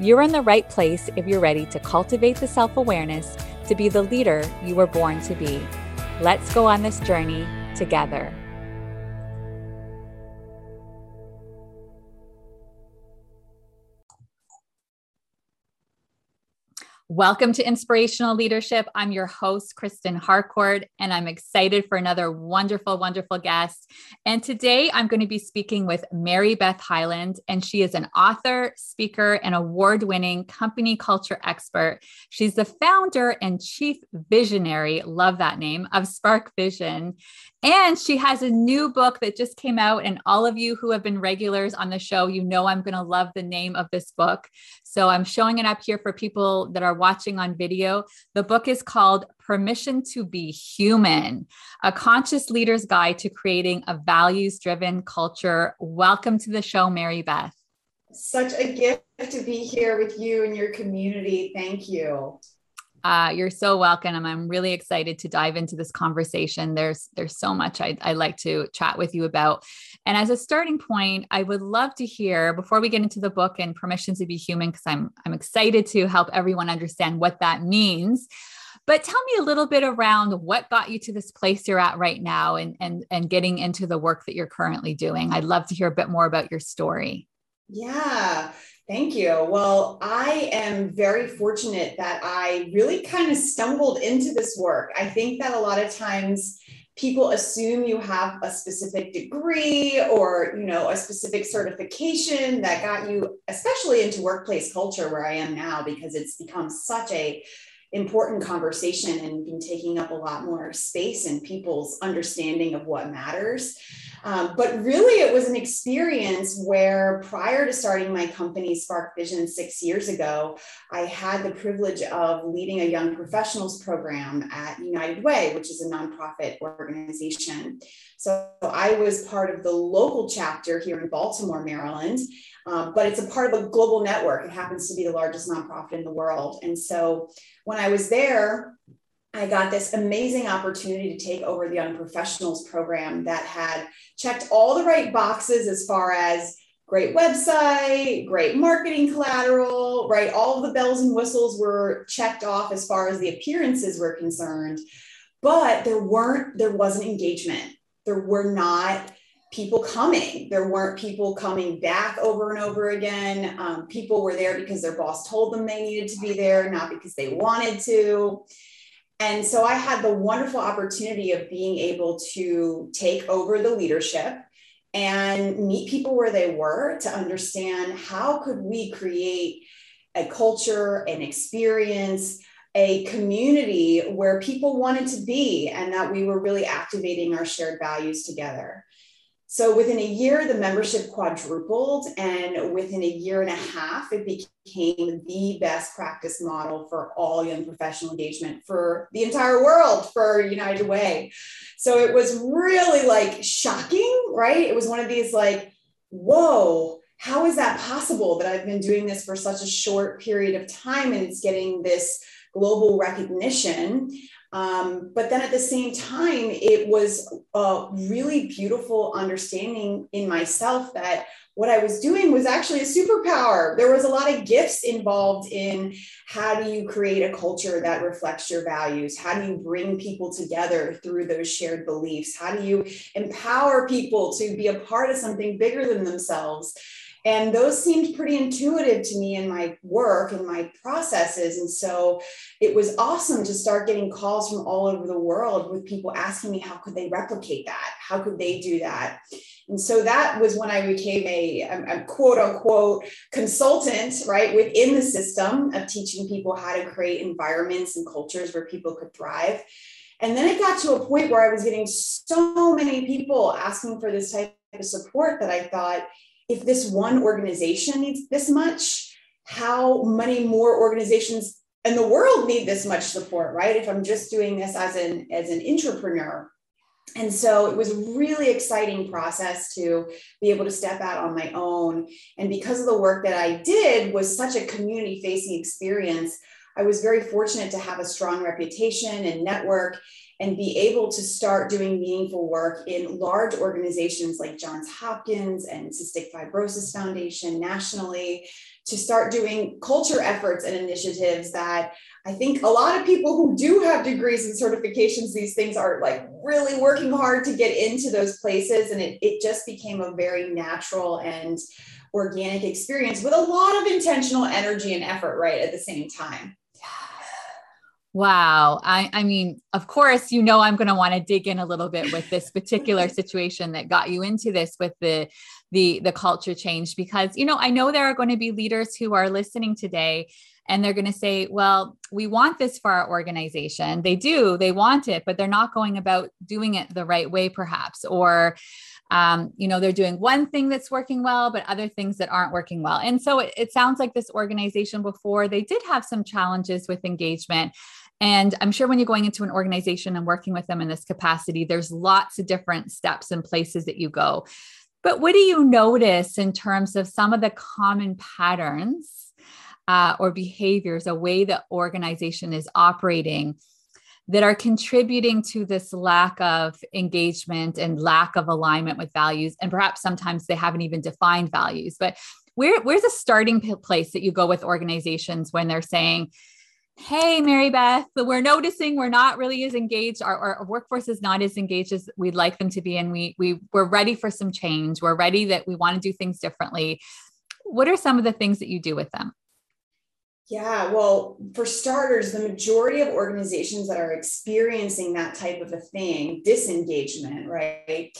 You're in the right place if you're ready to cultivate the self awareness to be the leader you were born to be. Let's go on this journey together. Welcome to Inspirational Leadership. I'm your host, Kristen Harcourt, and I'm excited for another wonderful, wonderful guest. And today I'm going to be speaking with Mary Beth Hyland, and she is an author, speaker, and award winning company culture expert. She's the founder and chief visionary, love that name, of Spark Vision. And she has a new book that just came out. And all of you who have been regulars on the show, you know I'm going to love the name of this book. So I'm showing it up here for people that are watching on video. The book is called Permission to Be Human A Conscious Leader's Guide to Creating a Values Driven Culture. Welcome to the show, Mary Beth. Such a gift to be here with you and your community. Thank you. Uh, you're so welcome. I'm really excited to dive into this conversation. There's there's so much I'd, I'd like to chat with you about. And as a starting point, I would love to hear before we get into the book and permission to be human, because I'm I'm excited to help everyone understand what that means. But tell me a little bit around what got you to this place you're at right now and and and getting into the work that you're currently doing. I'd love to hear a bit more about your story. Yeah. Thank you. Well, I am very fortunate that I really kind of stumbled into this work. I think that a lot of times people assume you have a specific degree or you know a specific certification that got you especially into workplace culture where I am now because it's become such a important conversation and been taking up a lot more space in people's understanding of what matters. Um, but really, it was an experience where prior to starting my company, Spark Vision, six years ago, I had the privilege of leading a young professionals program at United Way, which is a nonprofit organization. So I was part of the local chapter here in Baltimore, Maryland. Um, but it's a part of a global network. It happens to be the largest nonprofit in the world. And so when I was there, I got this amazing opportunity to take over the Young Professionals program that had checked all the right boxes as far as great website, great marketing collateral, right? All the bells and whistles were checked off as far as the appearances were concerned. But there weren't, there wasn't engagement. There were not people coming. There weren't people coming back over and over again. Um, people were there because their boss told them they needed to be there, not because they wanted to. And so I had the wonderful opportunity of being able to take over the leadership and meet people where they were to understand how could we create a culture, an experience, a community where people wanted to be and that we were really activating our shared values together. So within a year, the membership quadrupled, and within a year and a half, it became the best practice model for all young professional engagement for the entire world for United Way. So it was really like shocking, right? It was one of these like, whoa, how is that possible that I've been doing this for such a short period of time and it's getting this global recognition? Um, but then at the same time, it was a really beautiful understanding in myself that what I was doing was actually a superpower. There was a lot of gifts involved in how do you create a culture that reflects your values? How do you bring people together through those shared beliefs? How do you empower people to be a part of something bigger than themselves? And those seemed pretty intuitive to me in my work and my processes. And so it was awesome to start getting calls from all over the world with people asking me, how could they replicate that? How could they do that? And so that was when I became a, a, quote unquote consultant, right, within the system of teaching people how to create environments and cultures where people could thrive. And then it got to a point where I was getting so many people asking for this type of support that I thought, if this one organization needs this much, how many more organizations in the world need this much support right? If i'm just doing this as an as an entrepreneur. And so it was a really exciting process to be able to step out on my own. And because of the work that i did was such a community facing experience i was very fortunate to have a strong reputation and network and be able to start doing meaningful work in large organizations like Johns Hopkins and Cystic Fibrosis Foundation nationally, to start doing culture efforts and initiatives that I think a lot of people who do have degrees and certifications, these things are like really working hard to get into those places. And it, it just became a very natural and organic experience with a lot of intentional energy and effort right at the same time. Wow. I, I mean, of course, you know, I'm going to want to dig in a little bit with this particular situation that got you into this with the, the, the culture change, because, you know, I know there are going to be leaders who are listening today and they're going to say, well, we want this for our organization. They do, they want it, but they're not going about doing it the right way, perhaps, or, um, you know, they're doing one thing that's working well, but other things that aren't working well. And so it, it sounds like this organization before they did have some challenges with engagement. And I'm sure when you're going into an organization and working with them in this capacity, there's lots of different steps and places that you go. But what do you notice in terms of some of the common patterns uh, or behaviors, a way the organization is operating that are contributing to this lack of engagement and lack of alignment with values? And perhaps sometimes they haven't even defined values. But where, where's a starting place that you go with organizations when they're saying, hey mary beth we're noticing we're not really as engaged. Our, our, workforce is not as engaged as we'd like them to be and we, we we're ready for some change. We're ready that we want to do things differently. What are some of the things that you do with them? Yeah well for starters the majority of organizations that are experiencing that type of a thing disengagement right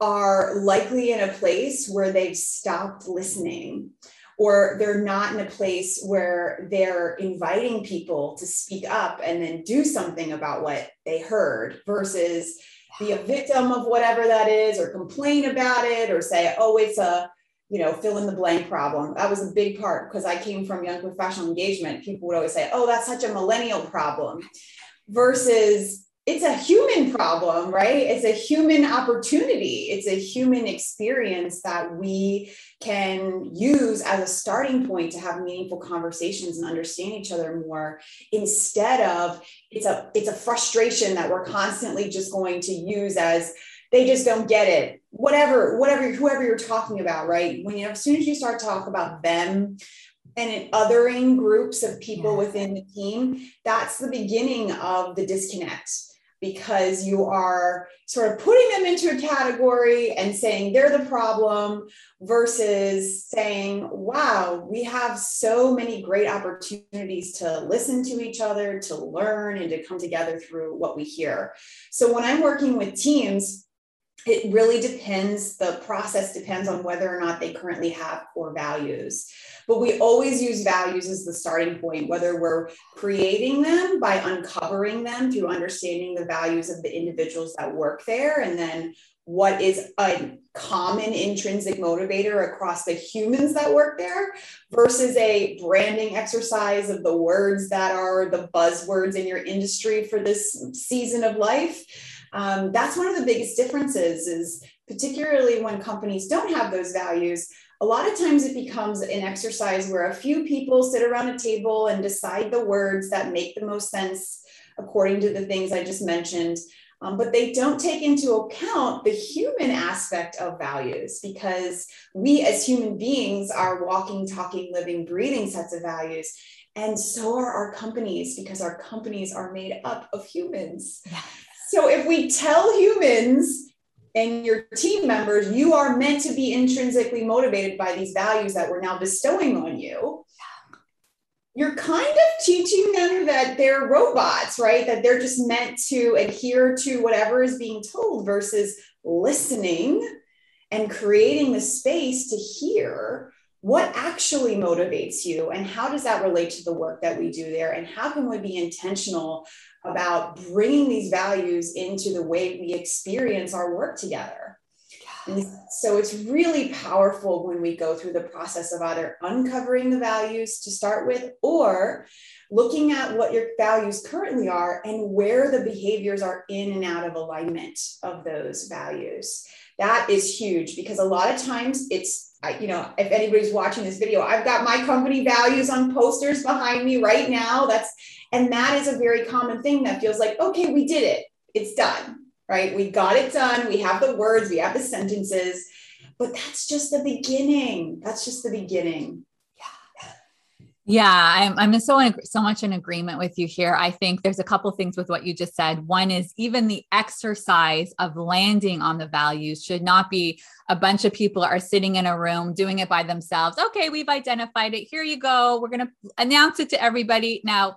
are likely in a place where they've stopped listening or they're not in a place where they're inviting people to speak up and then do something about what they heard versus be a victim of whatever that is or complain about it or say oh it's a you know fill in the blank problem. That was a big part because i came from young professional engagement. People would always say oh that's such a millennial problem versus it's a human problem, right? It's a human opportunity. It's a human experience that we can use as a starting point to have meaningful conversations and understand each other more instead of it's a it's a frustration that we're constantly just going to use as they just don't get it whatever whatever whoever you're talking about right when you know as soon as you start talk about them and in othering groups of people yeah. within the team that's the beginning of the disconnect because you are sort of putting them into a category and saying they're the problem versus saying, wow, we have so many great opportunities to listen to each other, to learn, and to come together through what we hear. So when I'm working with teams, it really depends, the process depends on whether or not they currently have core values. But we always use values as the starting point, whether we're creating them by uncovering them through understanding the values of the individuals that work there, and then what is a common intrinsic motivator across the humans that work there versus a branding exercise of the words that are the buzzwords in your industry for this season of life. Um, that's one of the biggest differences is particularly when companies don't have those values a lot of times it becomes an exercise where a few people sit around a table and decide the words that make the most sense according to the things I just mentioned. Um, but they don't take into account the human aspect of values because we as human beings are walking, talking, living, breathing sets of values. And so are our companies because our companies are made up of humans. So if we tell humans and your team members, you are meant to be intrinsically motivated by these values that we're now bestowing on you. You're kind of teaching them that they're robots, right? That they're just meant to adhere to whatever is being told versus listening and creating the space to hear what actually motivates you and how does that relate to the work that we do there and how can we be intentional about bringing these values into the way we experience our work together And so it's really powerful when we go through the process of either uncovering the values to start with or looking at what your values currently are and where the behaviors are in and out of alignment of those values. That is huge because a lot of times it's I, you know, if anybody's watching this video, I've got my company values on posters behind me right now. That's, and that is a very common thing that feels like, okay, we did it. It's done, right? We got it done. We have the words, we have the sentences, but that's just the beginning. That's just the beginning. Yeah, I'm, I'm so in, so much in agreement with you here. I think there's a couple things with what you just said. One is even the exercise of landing on the values should not be a bunch of people are sitting in a room doing it by themselves. Okay, we've identified it. Here you go. We're going to announce it to everybody. Now,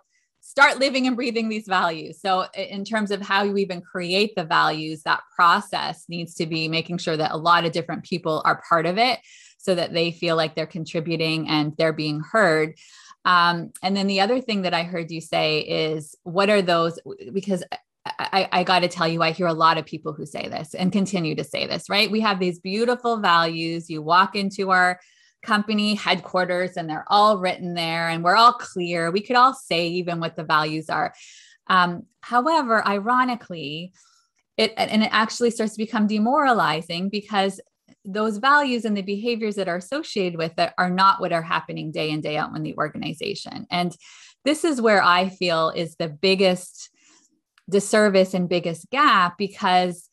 start living and breathing these values. So, in terms of how you even create the values, that process needs to be making sure that a lot of different people are part of it so that they feel like they're contributing and they're being heard. Um, and then the other thing that I heard you say is, what are those? Because I, I got to tell you, I hear a lot of people who say this and continue to say this, right? We have these beautiful values. You walk into our company headquarters and they're all written there and we're all clear. We could all say even what the values are. Um, however, ironically, it and it actually starts to become demoralizing because those values and the behaviors that are associated with it are not what are happening day in day out in the organization and this is where i feel is the biggest disservice and biggest gap because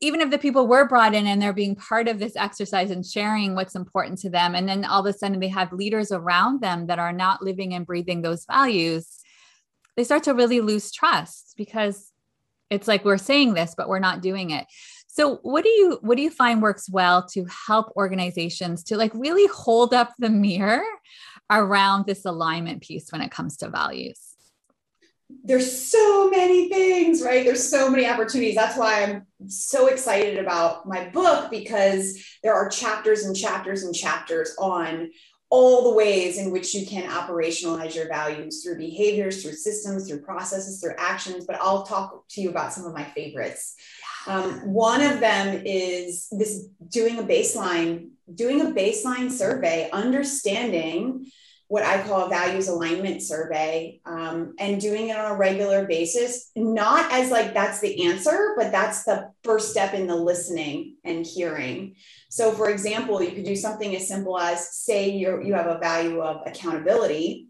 even if the people were brought in and they're being part of this exercise and sharing what's important to them and then all of a sudden they have leaders around them that are not living and breathing those values they start to really lose trust because it's like we're saying this but we're not doing it so what do you what do you find works well to help organizations to like really hold up the mirror around this alignment piece when it comes to values? There's so many things, right? There's so many opportunities. That's why I'm so excited about my book because there are chapters and chapters and chapters on all the ways in which you can operationalize your values through behaviors, through systems, through processes, through actions. But I'll talk to you about some of my favorites. Um, one of them is this doing a baseline, doing a baseline survey, understanding what I call a values alignment survey um, and doing it on a regular basis, not as like that's the answer, but that's the first step in the listening and hearing. So, for example, you could do something as simple as say you you have a value of accountability.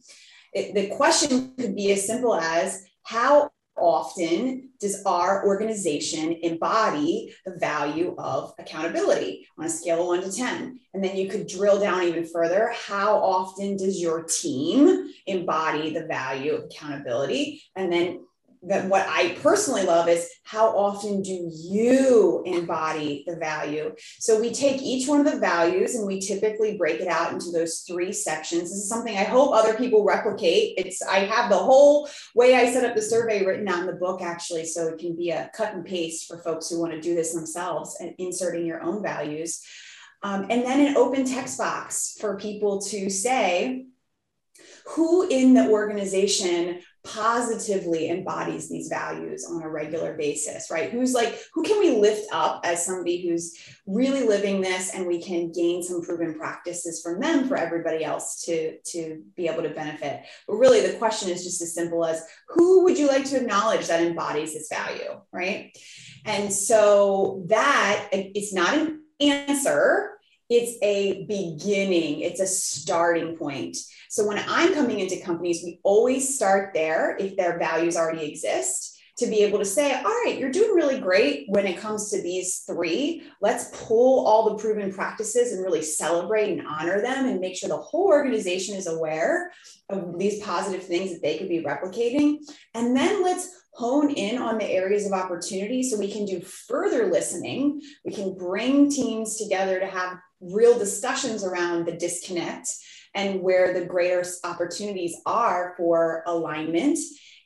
It, the question could be as simple as how often does our organization embody the value of accountability on a scale of one to 10? And then you could drill down even further. How often does your team embody the value of accountability? And then that what I personally love is how often do you embody the value? So we take each one of the values and we typically break it out into those three sections. This is something I hope other people replicate. It's I have the whole way I set up the survey written out in the book actually, so it can be a cut and paste for folks who want to do this themselves and inserting your own values. Um, and then an open text box for people to say, who in the organization positively embodies these values on a regular basis, right? Who's like, who can we lift up as somebody who's really living this and we can gain some proven practices from them for everybody else to, to be able to benefit. But really the question is just as simple as who would you like to acknowledge that embodies this value, right? And so that it's not an answer, it's a beginning, it's a starting point. So when I'm coming into companies, we always start there if their values already exist to be able to say, all right, you're doing really great when it comes to these three. Let's pull all the proven practices and really celebrate and honor them and make sure the whole organization is aware of these positive things that they could be replicating. And then let's hone in on the areas of opportunity so we can do further listening. We can bring teams together to have real discussions around the disconnect and where the greater opportunities are for alignment,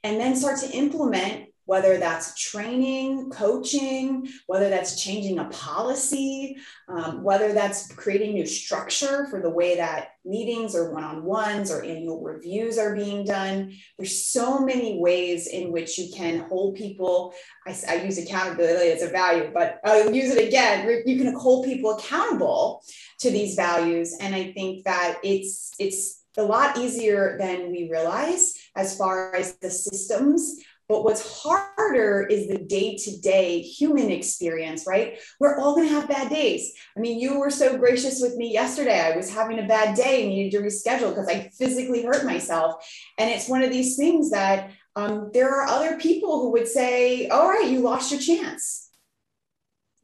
and then start to implement whether that's training, coaching, whether that's changing a policy, um, whether that's creating new structure for the way that meetings or one on ones or annual reviews are being done. There's so many ways in which you can hold people. I, I use accountability as a value, but I'll use it again. You can hold people accountable to these values. And I think that it's, it's, a lot easier than we realize as far as the systems but what's harder is the day to day human experience, right? We're all going to have bad days. I mean, you were so gracious with me yesterday. I was having a bad day and needed to reschedule because I physically hurt myself. And it's one of these things that um, there are other people who would say, all right, you lost your chance,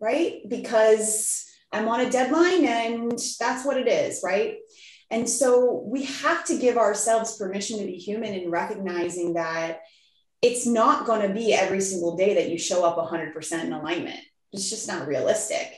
right? Because I'm on a deadline and that's what it is, right? And so we have to give ourselves permission to be human in recognizing that it's not going to be every single day that you show up 100% in alignment. It's just not realistic.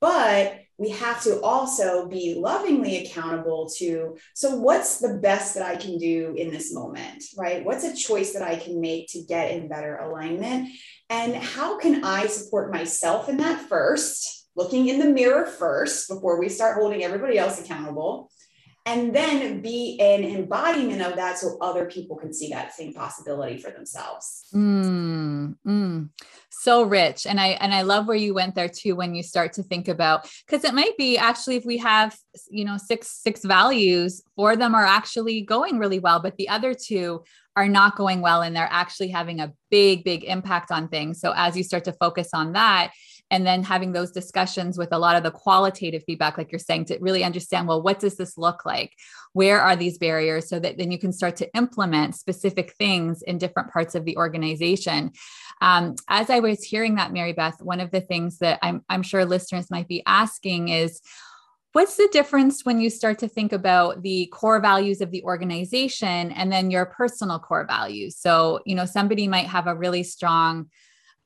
But we have to also be lovingly accountable to so what's the best that I can do in this moment, right? What's a choice that I can make to get in better alignment? And how can I support myself in that first, looking in the mirror first before we start holding everybody else accountable? And then be an embodiment of that so other people can see that same possibility for themselves. Mm, mm. so rich. And i and i love where you went there too when you start to think about because it might be actually if we have you know six six values four of them are actually going really well but the other two are not going well and they're actually having a big big impact on things. So as you start to focus on that and then having those discussions with a lot of the qualitative feedback like you're saying to really understand well what does this look like? Where are these barriers? So that then you can start to implement specific things in different parts of the organization. Um, as i was hearing that mary beth one of the things that I'm, I'm sure listeners might be asking is What's the difference when you start to think about the core values of the organization and then your personal core values? So, you know, somebody might have a really strong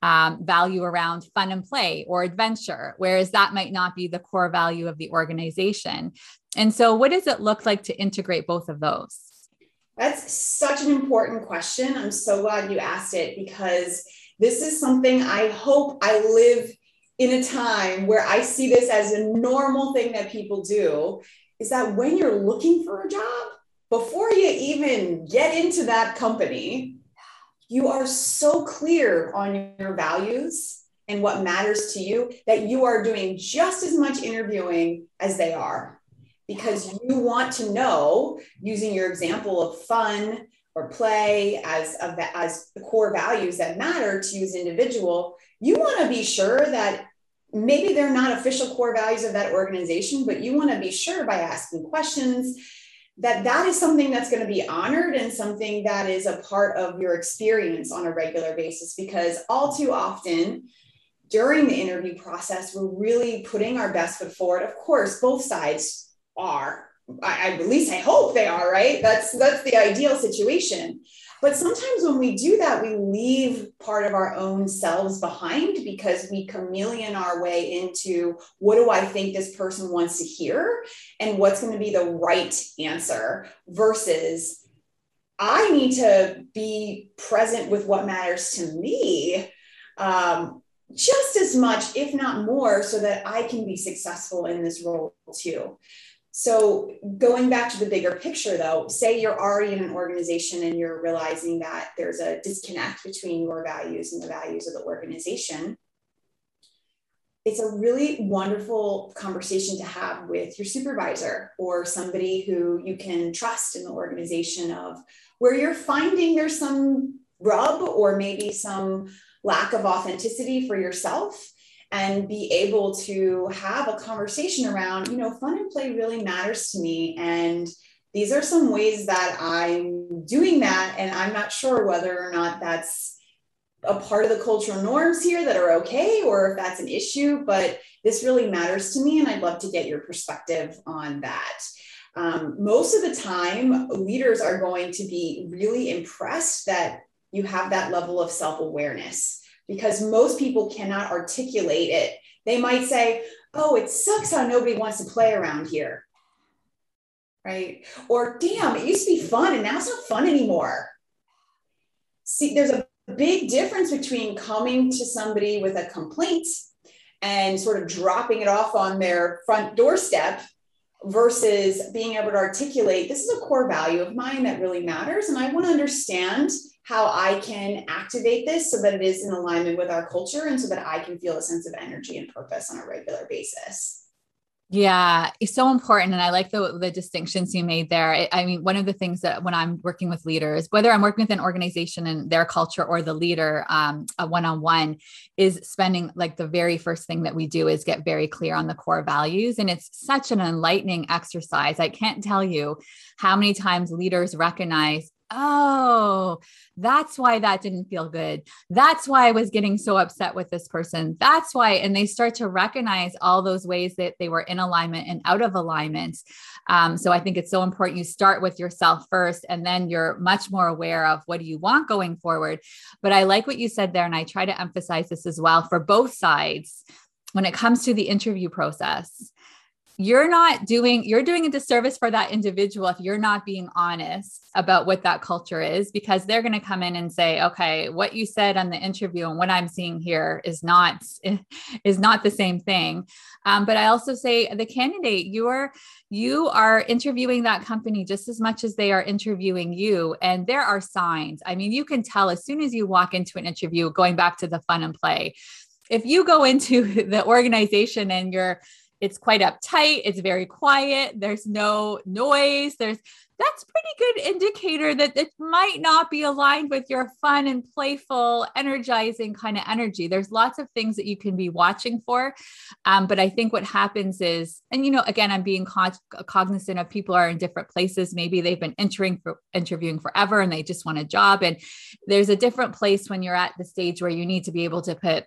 um, value around fun and play or adventure, whereas that might not be the core value of the organization. And so, what does it look like to integrate both of those? That's such an important question. I'm so glad you asked it because this is something I hope I live in a time where I see this as a normal thing that people do. Is that when you're looking for a job, before you even get into that company, you are so clear on your values and what matters to you that you are doing just as much interviewing as they are. Because you want to know using your example of fun or play as a, as the core values that matter to you as individual you want to be sure that maybe they're not official core values of that organization but you want to be sure by asking questions that that is something that's going to be honored and something that is a part of your experience on a regular basis because all too often during the interview process we're really putting our best foot forward. Of course both sides are I, at least i hope they are right? That's that's the ideal situation but sometimes when we do that, we leave part of our own selves behind because we chameleon our way into what do I think this person wants to hear and what's going to be the right answer versus I need to be present with what matters to me. Um, just as much, if not more, so that I can be successful in this role too. So, going back to the bigger picture, though, say you're already in an organization and you're realizing that there's a disconnect between your values and the values of the organization. It's a really wonderful conversation to have with your supervisor or somebody who you can trust in the organization of where you're finding there's some rub or maybe some lack of authenticity for yourself and be able to have a conversation around, you know, fun and play really matters to me. And these are some ways that I'm doing that. And I'm not sure whether or not that's a part of the cultural norms here that are okay or if that's an issue, but this really matters to me. And I'd love to get your perspective on that. Um, most of the time, leaders are going to be really impressed that you have that level of self awareness because most people cannot articulate it. They might say, Oh, it sucks how nobody wants to play around here. Right. Or, damn, it used to be fun and now it's not fun anymore. See, there's a big difference between coming to somebody with a complaint and sort of dropping it off on their front doorstep versus being able to articulate this is a core value of mine that really matters and i want to understand how i can activate this so that it is in alignment with our culture and so that i can feel a sense of energy and purpose on a regular basis yeah, it's so important. And I like the, the distinctions you made there. I mean, one of the things that when I'm working with leaders, whether I'm working with an organization and their culture or the leader, um, a one-on-one is spending like the very first thing that we do is get very clear on the core values. And it's such an enlightening exercise. I can't tell you how many times leaders recognize, oh, that's why that didn't feel good. That's why I was getting so upset with this person. That's why. And they start to recognize all those ways that they were in alignment and out of alignment. Um, so I think it's so important you start with yourself first, and then you're much more aware of what do you want going forward. But I like what you said there. And I try to emphasize this as well for both sides when it comes to the interview process you're not doing you're doing a disservice for that individual if you're not being honest about what that culture is because they're going to come in and say okay what you said on the interview and what i'm seeing here is not is not the same thing. Um, but i also say the candidate you are you are interviewing that company just as much as they are interviewing you and there are signs. I mean you can tell as soon as you walk into an interview going back to the fun and play. If you go into the organization and you're it's quite uptight it's very quiet there's no noise there's that's pretty good indicator that it might not be aligned with your fun and playful energizing kind of energy. There's lots of things that you can be watching for um, but i think what happens is and you know again i'm being co- cognizant of people are in different places. Maybe they've been entering for interviewing forever and they just want a job. And there's a different place when you're at the stage where you need to be able to put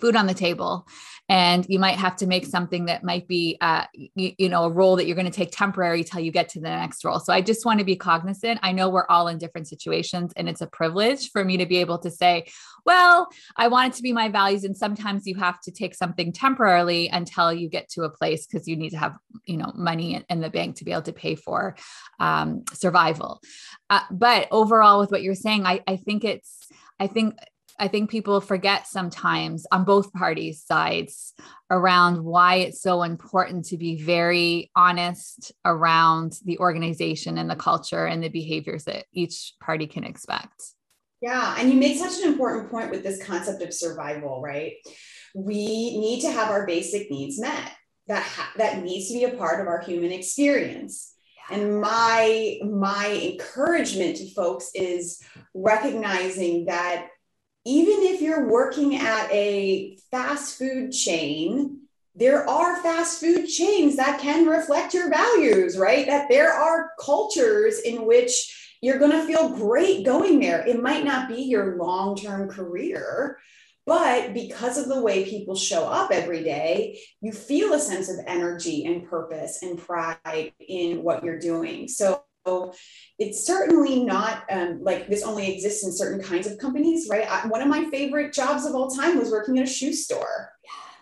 food on the table. And you might have to make something that might be uh, you, you, know a role that you're going to take temporary till you get to the next role so i just want to be cognizant. I know we're all in different situations and it's a privilege for me to be able to say well i want it to be my values. And sometimes you have to take something temporarily until you get to a place because you need to have you know money in, the bank to be able to pay for um, survival. Uh, but overall with what you're saying I, I think it's I think I think people forget sometimes on both parties' sides around why it's so important to be very honest around the organization and the culture and the behaviors that each party can expect. Yeah, and you make such an important point with this concept of survival, right? We need to have our basic needs met. That ha- that needs to be a part of our human experience. And my my encouragement to folks is recognizing that even if you're working at a fast food chain, there are fast food chains that can reflect your values, right? That there are cultures in which you're going to feel great going there. It might not be your long term career, but because of the way people show up every day, you feel a sense of energy and purpose and pride in what you're doing. So it's certainly not um, like this only exists in certain kinds of companies, right? I, one of my favorite jobs of all time was working at a shoe store.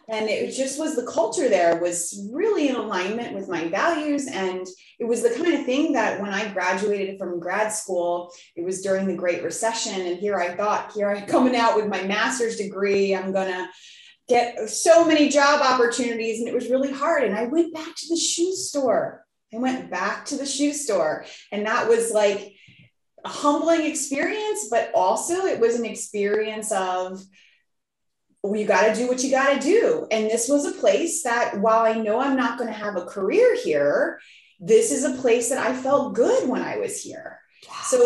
And it just was the culture there was really in alignment with my values. And it was the kind of thing that when I graduated from grad school, it was during the Great Recession. And here I thought, here I'm coming out with my master's degree. I'm going to get so many job opportunities. And it was really hard. And I went back to the shoe store I went back to the shoe store. And that was like a humbling experience, but also it was an experience of, well, you got to do what you got to do. And this was a place that, while I know I'm not going to have a career here, this is a place that I felt good when I was here. So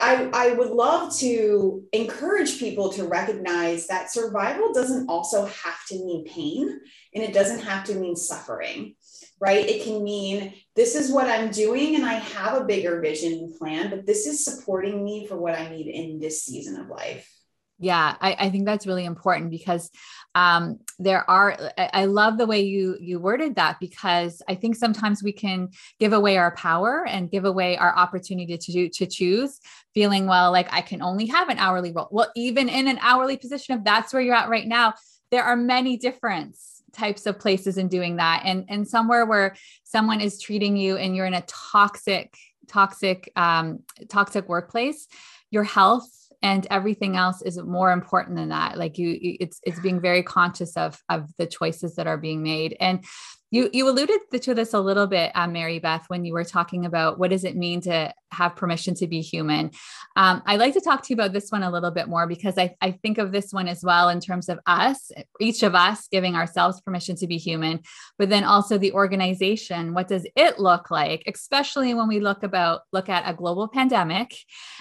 I, I would love to encourage people to recognize that survival doesn't also have to mean pain and it doesn't have to mean suffering right? It can mean this is what I'm doing and I have a bigger vision and plan, but this is supporting me for what I need in this season of life. Yeah, I, I think that's really important because um, there are. I, I love the way you you worded that because I think sometimes we can give away our power and give away our opportunity to do, to choose, feeling well like I can only have an hourly role. Well, even in an hourly position, if that's where you're at right now, there are many difference types of places in doing that. And and somewhere where someone is treating you and you're in a toxic toxic um, toxic workplace your health and everything else is more important than that. Like you it's it's being very conscious of of the choices that are being made. And you you alluded to this a little bit, um, Mary Beth, when you were talking about what does it mean to have permission to be human. Um, I'd like to talk to you about this one a little bit more because I, I think of this one as well in terms of us, each of us giving ourselves permission to be human, but then also the organization. What does it look like, especially when we look about look at a global pandemic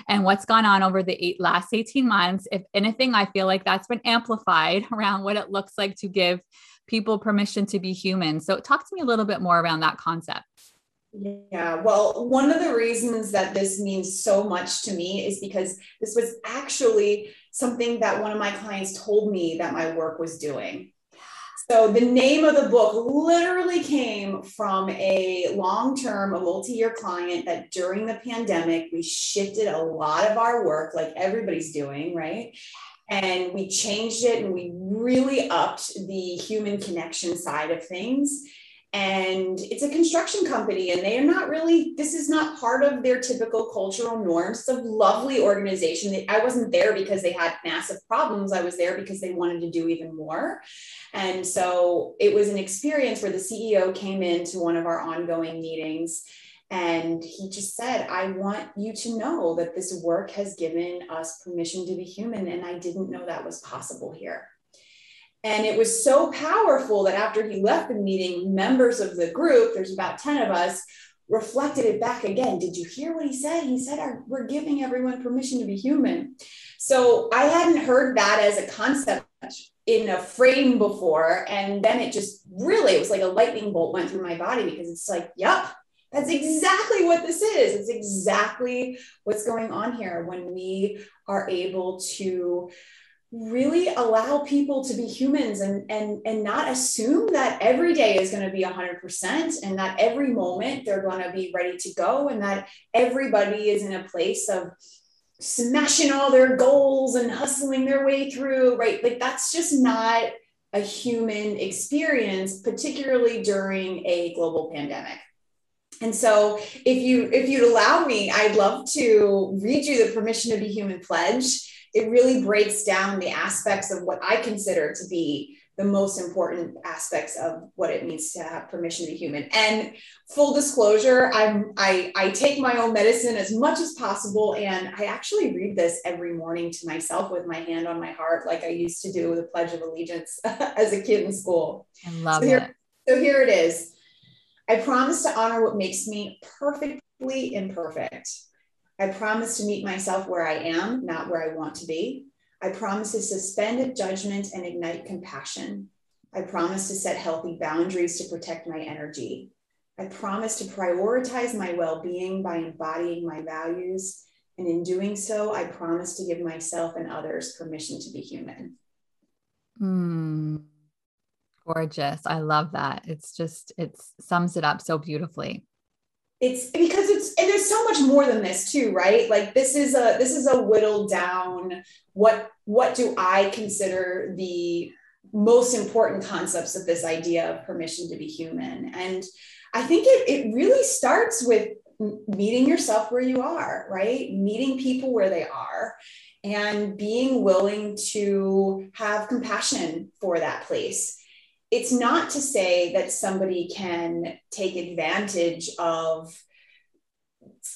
and what's gone on over the eight, last 18 months? If anything, I feel like that's been amplified around what it looks like to give people permission to be human. So, talk to me a little bit more around that concept. Yeah, well, one of the reasons that this means so much to me is because this was actually something that one of my clients told me that my work was doing. So, the name of the book literally came from a long term, a multi year client that during the pandemic, we shifted a lot of our work, like everybody's doing, right? And we changed it and we really upped the human connection side of things. And it's a construction company and they are not really this is not part of their typical cultural norms. It's a lovely organization. I wasn't there because they had massive problems. I was there because they wanted to do even more. And so it was an experience where the ceo came into one of our ongoing meetings and he just said, I want you to know that this work has given us permission to be human. And I didn't know that was possible here. And it was so powerful that after he left the meeting, members of the group, there's about 10 of us, reflected it back again. Did you hear what he said? He said, We're giving everyone permission to be human. So I hadn't heard that as a concept in a frame before. And then it just really, it was like a lightning bolt went through my body because it's like, Yep, that's exactly what this is. It's exactly what's going on here when we are able to really allow people to be humans and and and not assume that every day is going to be 100% and that every moment they're going to be ready to go and that everybody is in a place of smashing all their goals and hustling their way through right like that's just not a human experience particularly during a global pandemic and so if you if you'd allow me, I'd love to read you the permission to be human pledge. It really breaks down the aspects of what I consider to be the most important aspects of what it means to have permission to be human. And full disclosure, I'm I, I take my own medicine as much as possible. And I actually read this every morning to myself with my hand on my heart, like I used to do with the Pledge of Allegiance as a kid in school. I love so here, it. So here it is. I promise to honor what makes me perfectly imperfect. I promise to meet myself where I am, not where I want to be. I promise to suspend judgment and ignite compassion. I promise to set healthy boundaries to protect my energy. I promise to prioritize my well being by embodying my values. And in doing so, I promise to give myself and others permission to be human. Mm. Gorgeous. I love that. It's just, it sums it up so beautifully. It's because it's, and there's so much more than this too, right? Like this is a, this is a whittled down, what, what do I consider the most important concepts of this idea of permission to be human? And I think it, it really starts with meeting yourself where you are, right? Meeting people where they are and being willing to have compassion for that place it's not to say that somebody can take advantage of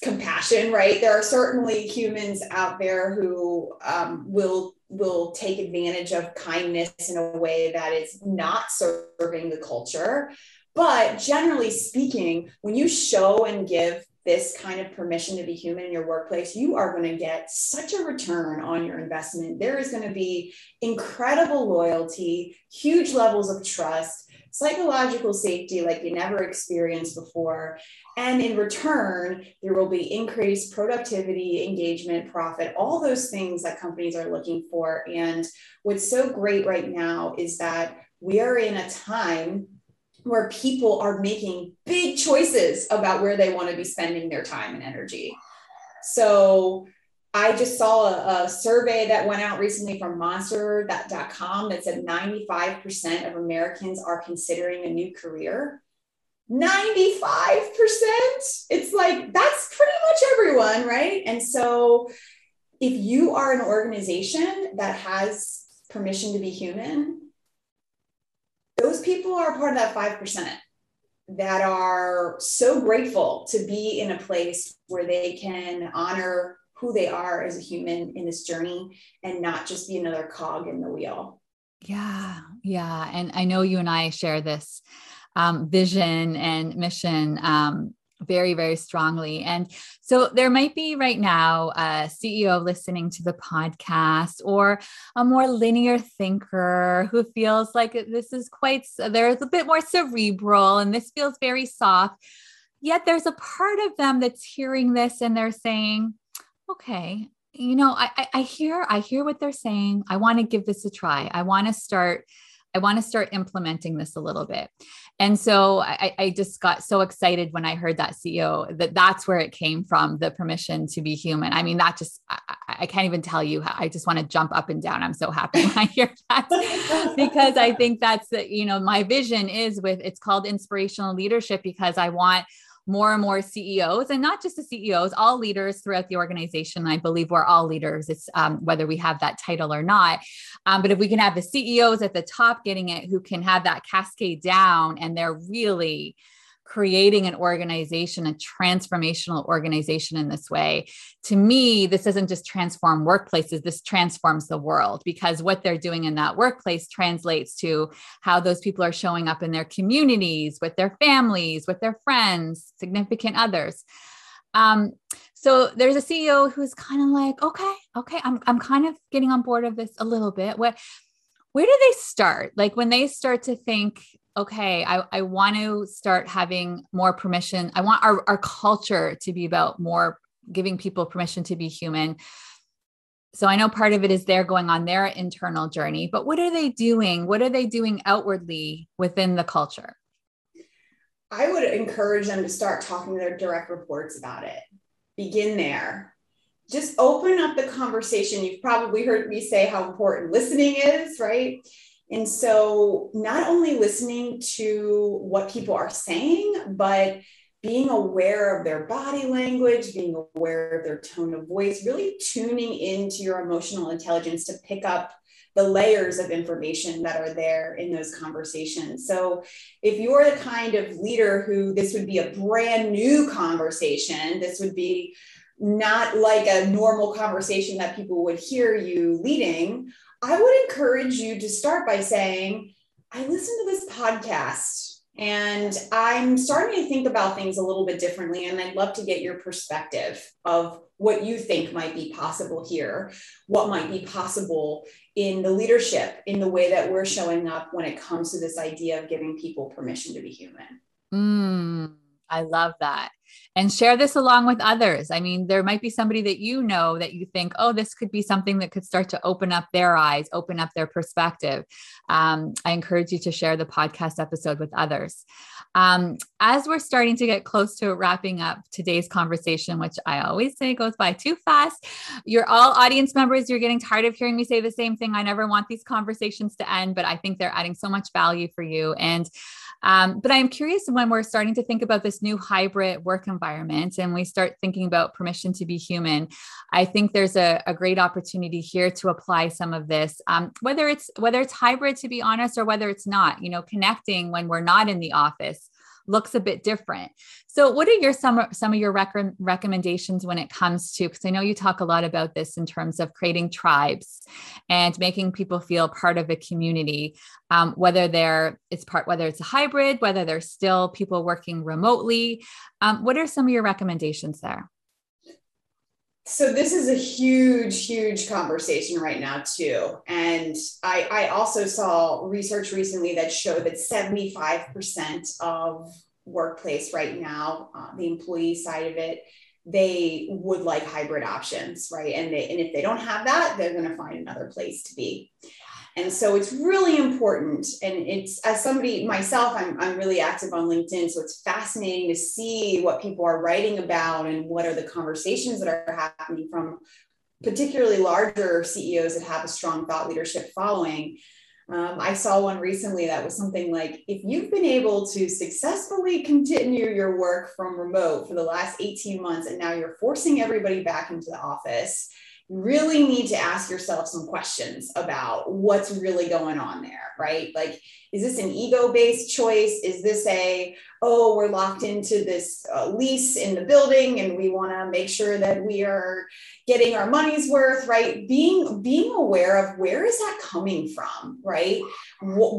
compassion right? There are certainly humans out there who um, will will take advantage of kindness in a way that is not serving the culture. But generally speaking when you show and give this kind of permission to be human in your workplace, you are going to get such a return on your investment. There is going to be incredible loyalty, huge levels of trust, psychological safety like you never experienced before. And in return, there will be increased productivity, engagement, profit, all those things that companies are looking for. And what's so great right now is that we are in a time where people are making big choices about where they want to be spending their time and energy. So I just saw a, a survey that went out recently from monster.com that said 95% of Americans are considering a new career. 95%. It's like that's pretty much everyone, right? And so if you are an organization that has permission to be human, those people are part of that 5% that are so grateful to be in a place where they can honor who they are as a human in this journey and not just be another cog in the wheel. Yeah, yeah. And I know you and I share this um, vision and mission um, very, very strongly. And so there might be right now a CEO listening to the podcast or a more linear thinker who feels like this is quite, there's a bit more cerebral and this feels very soft. Yet there's a part of them that's hearing this and they're saying, okay, you know, I, I hear, I hear what they're saying. I want to give this a try. I want to start I want to start implementing this a little bit. And so I, I, just got so excited when I heard that CEO that that's where it came from the permission to be human. I mean, that just, I, I can't even tell you how I just want to jump up and down. I'm so happy when I hear that because I think that's the, you know, my vision is with it's called inspirational leadership because I want more and more CEOs, and not just the CEOs, all leaders throughout the organization. I believe we're all leaders. It's um, whether we have that title or not. Um, but if we can have the CEOs at the top getting it, who can have that cascade down, and they're really creating an organization, a transformational organization in this way. To me, this doesn't just transform workplaces, this transforms the world because what they're doing in that workplace translates to how those people are showing up in their communities, with their families, with their friends, significant others. Um, so there's a CEO who's kind of like, okay, okay, I'm, I'm kind of getting on board of this a little bit. What, where do they start? Like when they start to think, okay, I, I want to start having more permission. I want our, our culture to be about more giving people permission to be human. So I know part of it is they're going on their internal journey, but what are they doing? What are they doing outwardly within the culture? I would encourage them to start talking to their direct reports about it. Begin there. Just open up the conversation. You've probably heard me say how important listening is, right? And so, not only listening to what people are saying, but being aware of their body language, being aware of their tone of voice, really tuning into your emotional intelligence to pick up the layers of information that are there in those conversations. So, if you're the kind of leader who this would be a brand new conversation, this would be not like a normal conversation that people would hear you leading, I would encourage you to start by saying, I listened to this podcast and I'm starting to think about things a little bit differently. And I'd love to get your perspective of what you think might be possible here, what might be possible in the leadership, in the way that we're showing up when it comes to this idea of giving people permission to be human. Mm, I love that and share this along with others. I mean, there might be somebody that you know that you think, oh, this could be something that could start to open up their eyes, open up their perspective. Um, I encourage you to share the podcast episode with others. Um, as we're starting to get close to wrapping up today's conversation, which I always say goes by too fast, you're all audience members. You're getting tired of hearing me say the same thing. I never want these conversations to end, but I think they're adding so much value for you. And um, but I'm curious when we're starting to think about this new hybrid work environment and we start thinking about permission to be human, I think there's a, a great opportunity here to apply some of this, um, whether it's whether it's hybrid to be honest or whether it's not. You know, connecting when we're not in the office looks a bit different. So, what are your some some of your rec- recommendations when it comes to? Because I know you talk a lot about this in terms of creating tribes and making people feel part of a community, um, whether they're it's part whether it's a hybrid, whether they're still people working remotely. Um, what are some of your recommendations there? So this is a huge, huge conversation right now too. And I, I also saw research recently that showed that 75% of workplace right now, uh, the employee side of it, they would like hybrid options, right? And they, and if they don't have that, they're going to find another place to be. And so it's really important. And it's as somebody myself, I'm, I'm really active on LinkedIn. So it's fascinating to see what people are writing about and what are the conversations that are happening from particularly larger CEOs that have a strong thought leadership following. Um, I saw one recently that was something like if you've been able to successfully continue your work from remote for the last 18 months and now you're forcing everybody back into the office, really need to ask yourself some questions about what's really going on there, right? Like, is this an ego based choice? Is this a, oh, we're locked into this uh, lease in the building and we want to make sure that we are getting our money's worth, right? Being, being aware of where is that coming from, right?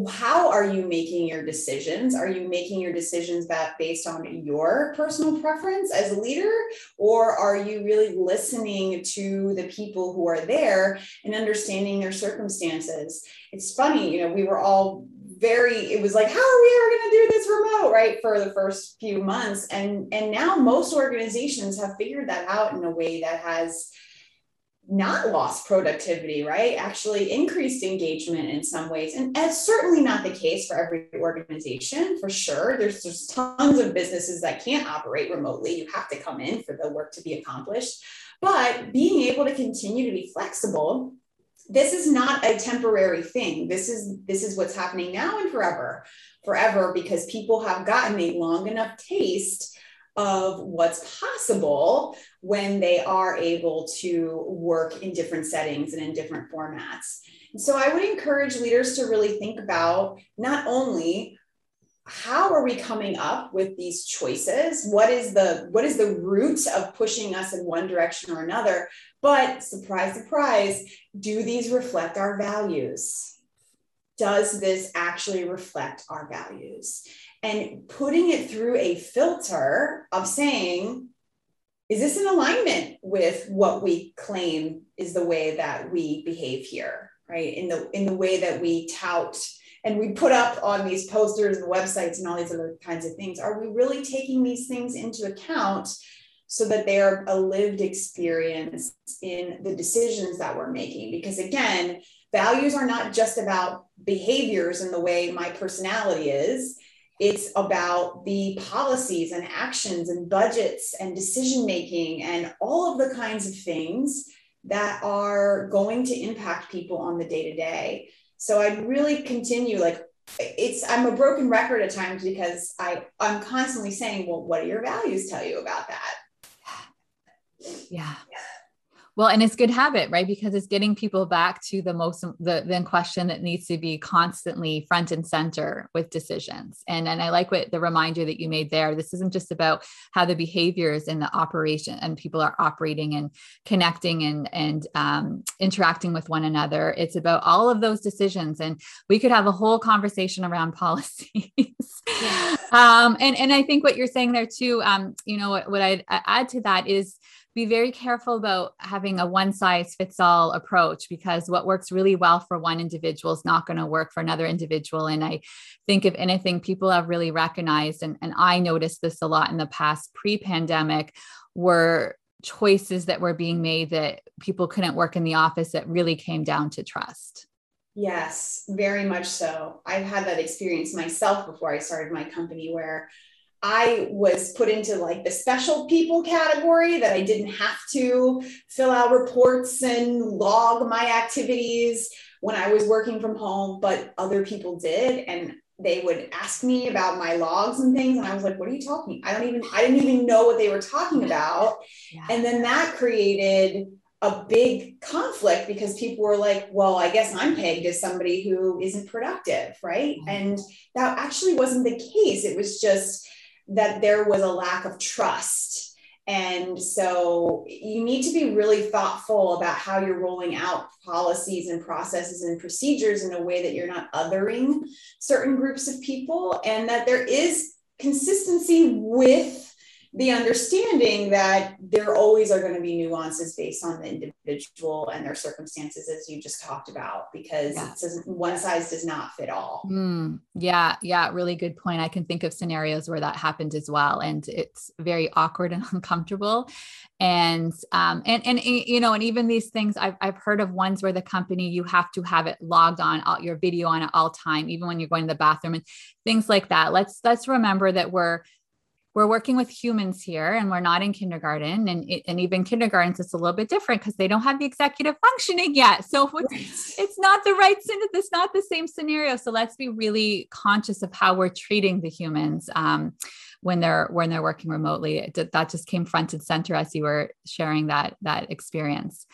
How are you making your decisions? Are you making your decisions that based on your personal preference as a leader? Or are you really listening to the people who are there and understanding their circumstances? It's funny, you know, we were all very it was like how are we ever going to do this remote right for the first few months and and now most organizations have figured that out in a way that has not lost productivity, right? Actually increased engagement in some ways. And that's certainly not the case for every organization, for sure. There's there's tons of businesses that can't operate remotely. You have to come in for the work to be accomplished. But being able to continue to be flexible this is not a temporary thing. This is this is what's happening now and forever forever because people have gotten a long enough taste of what's possible when they are able to work in different settings and in different formats. So i would encourage leaders to really think about not only how are we coming up with these choices? What is the what is the root of pushing us in one direction or another? But surprise surprise do these reflect our values? Does this actually reflect our values? And putting it through a filter of saying is this in alignment with what we claim is the way that we behave here right? In the in the way that we tout and we put up on these posters and websites and all these other kinds of things are we really taking these things into account so that they are a lived experience in the decisions that we're making? Because again values are not just about behaviors and the way my personality is. It's about the policies and actions and budgets and decision making and all of the kinds of things that are going to impact people on the day to day so I'd really continue like it's I'm a broken record at times because I I'm constantly saying, well, what do your values tell you about that? Yeah. Well, and it's good habit, right? Because it's getting people back to the most the then question that needs to be constantly front and center with decisions. And and I like what the reminder that you made there. This isn't just about how the behaviors and the operation and people are operating and connecting and and um, interacting with one another. It's about all of those decisions. And we could have a whole conversation around policies. Yeah. um, and and I think what you're saying there too. Um, you know what what I'd add to that is be very careful about having a one size fits all approach because what works really well for one individual is not going to work for another individual. And I think, if anything, people have really recognized, and, and I noticed this a lot in the past pre pandemic, were choices that were being made that people couldn't work in the office that really came down to trust. Yes, very much so. I've had that experience myself before I started my company where I was put into like the special people category that I didn't have to fill out reports and log my activities when I was working from home, but other people did. And they would ask me about my logs and things. And I was like, what are you talking? I don't even, I didn't even know what they were talking about. Yeah. And then that created a big conflict because people were like, well, I guess I'm pegged as somebody who isn't productive. Right. Mm-hmm. And that actually wasn't the case. It was just, that there was a lack of trust. And so you need to be really thoughtful about how you're rolling out policies and processes and procedures in a way that you're not othering certain groups of people and that there is consistency with the understanding that there always are going to be nuances based on the individual and their circumstances as you just talked about because yeah. one size does not fit all. Mm, yeah yeah really good point. I can think of scenarios where that happened as well and it's very awkward and uncomfortable. And um and and you know and even these things I've, I've heard of ones where the company you have to have it logged on all your video on at all time even when you're going to the bathroom and things like that. Let's let's remember that we're we're working with humans here and we're not in kindergarten. And, and even kindergartens it's a little bit different because they don't have the executive functioning yet. So it's, it's not the right it's not the same scenario. So let's be really conscious of how we're treating the humans um, when they're when they're working remotely. That just came front and center as you were sharing that that experience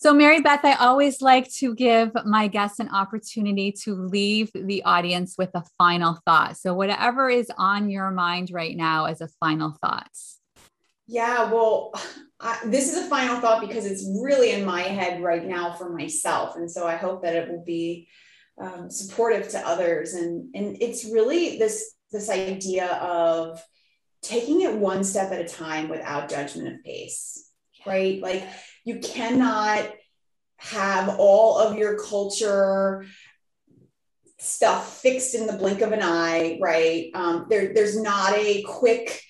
So, Mary Beth, I always like to give my guests an opportunity to leave the audience with a final thought. So, whatever is on your mind right now as a final thought. Yeah, well, I, this is a final thought because it's really in my head right now for myself. And so I hope that it will be um, supportive to others. And, and it's really this, this idea of taking it one step at a time without judgment of pace, right? Like, you cannot have all of your culture stuff fixed in the blink of an eye, right? Um, there, there's not a quick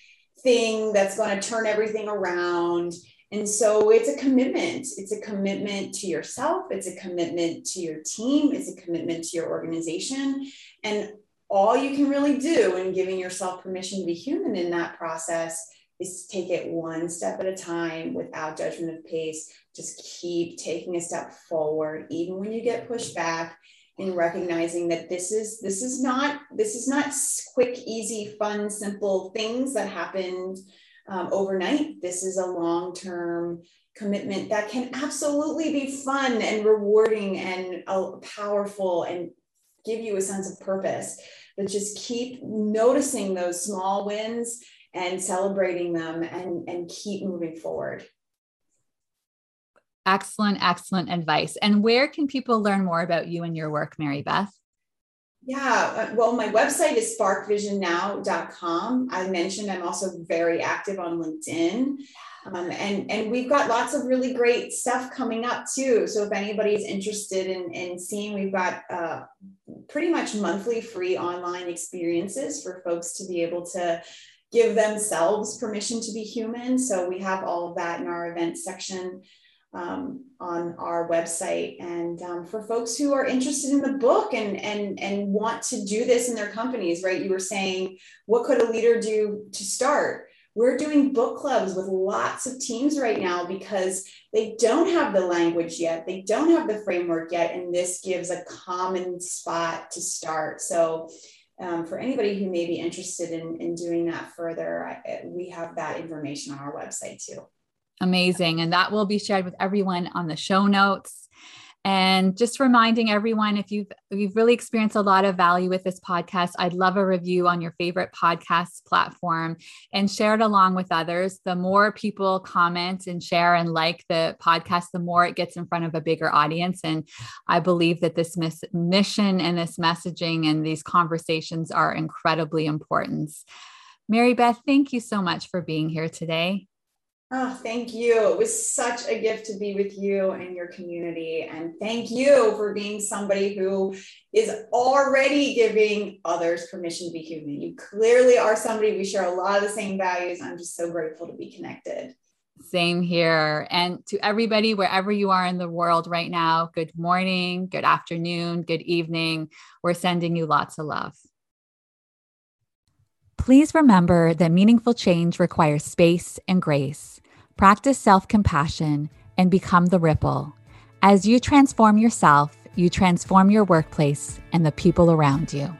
thing that's going to turn everything around. And so it's a commitment. It's a commitment to yourself. It's a commitment to your team. It's a commitment to your organization. And all you can really do in giving yourself permission to be human in that process is to take it one step at a time without judgment of pace. Just keep taking a step forward, even when you get pushed back, and recognizing that this is this is not this is not quick, easy, fun, simple things that happened um, overnight. This is a long term commitment that can absolutely be fun and rewarding and uh, powerful and give you a sense of purpose. But just keep noticing those small wins and celebrating them and, and keep moving forward. Excellent, excellent advice. And where can people learn more about you and your work, Mary Beth? Yeah, uh, well, my website is sparkvisionnow.com. I mentioned I'm also very active on LinkedIn. Um, and, and we've got lots of really great stuff coming up too. So if anybody's interested in, in seeing, we've got uh, pretty much monthly free online experiences for folks to be able to give themselves permission to be human. So we have all of that in our event section um, on our website. And um, for folks who are interested in the book and, and, and want to do this in their companies, right? You were saying, what could a leader do to start? We're doing book clubs with lots of teams right now because they don't have the language yet, they don't have the framework yet, and this gives a common spot to start. So um, for anybody who may be interested in, in doing that further, I, we have that information on our website too. Amazing. And that will be shared with everyone on the show notes. And just reminding everyone if you've you've really experienced a lot of value with this podcast, I'd love a review on your favorite podcast platform and share it along with others. The more people comment and share and like the podcast, the more it gets in front of a bigger audience. And I believe that this miss- mission and this messaging and these conversations are incredibly important. Mary Beth, thank you so much for being here today. Oh, thank you. It was such a gift to be with you and your community. And thank you for being somebody who is already giving others permission to be human. You clearly are somebody, we share a lot of the same values. I'm just so grateful to be connected. Same here. And to everybody, wherever you are in the world right now, good morning, good afternoon, good evening. We're sending you lots of love. Please remember that meaningful change requires space and grace. Practice self compassion and become the ripple. As you transform yourself, you transform your workplace and the people around you.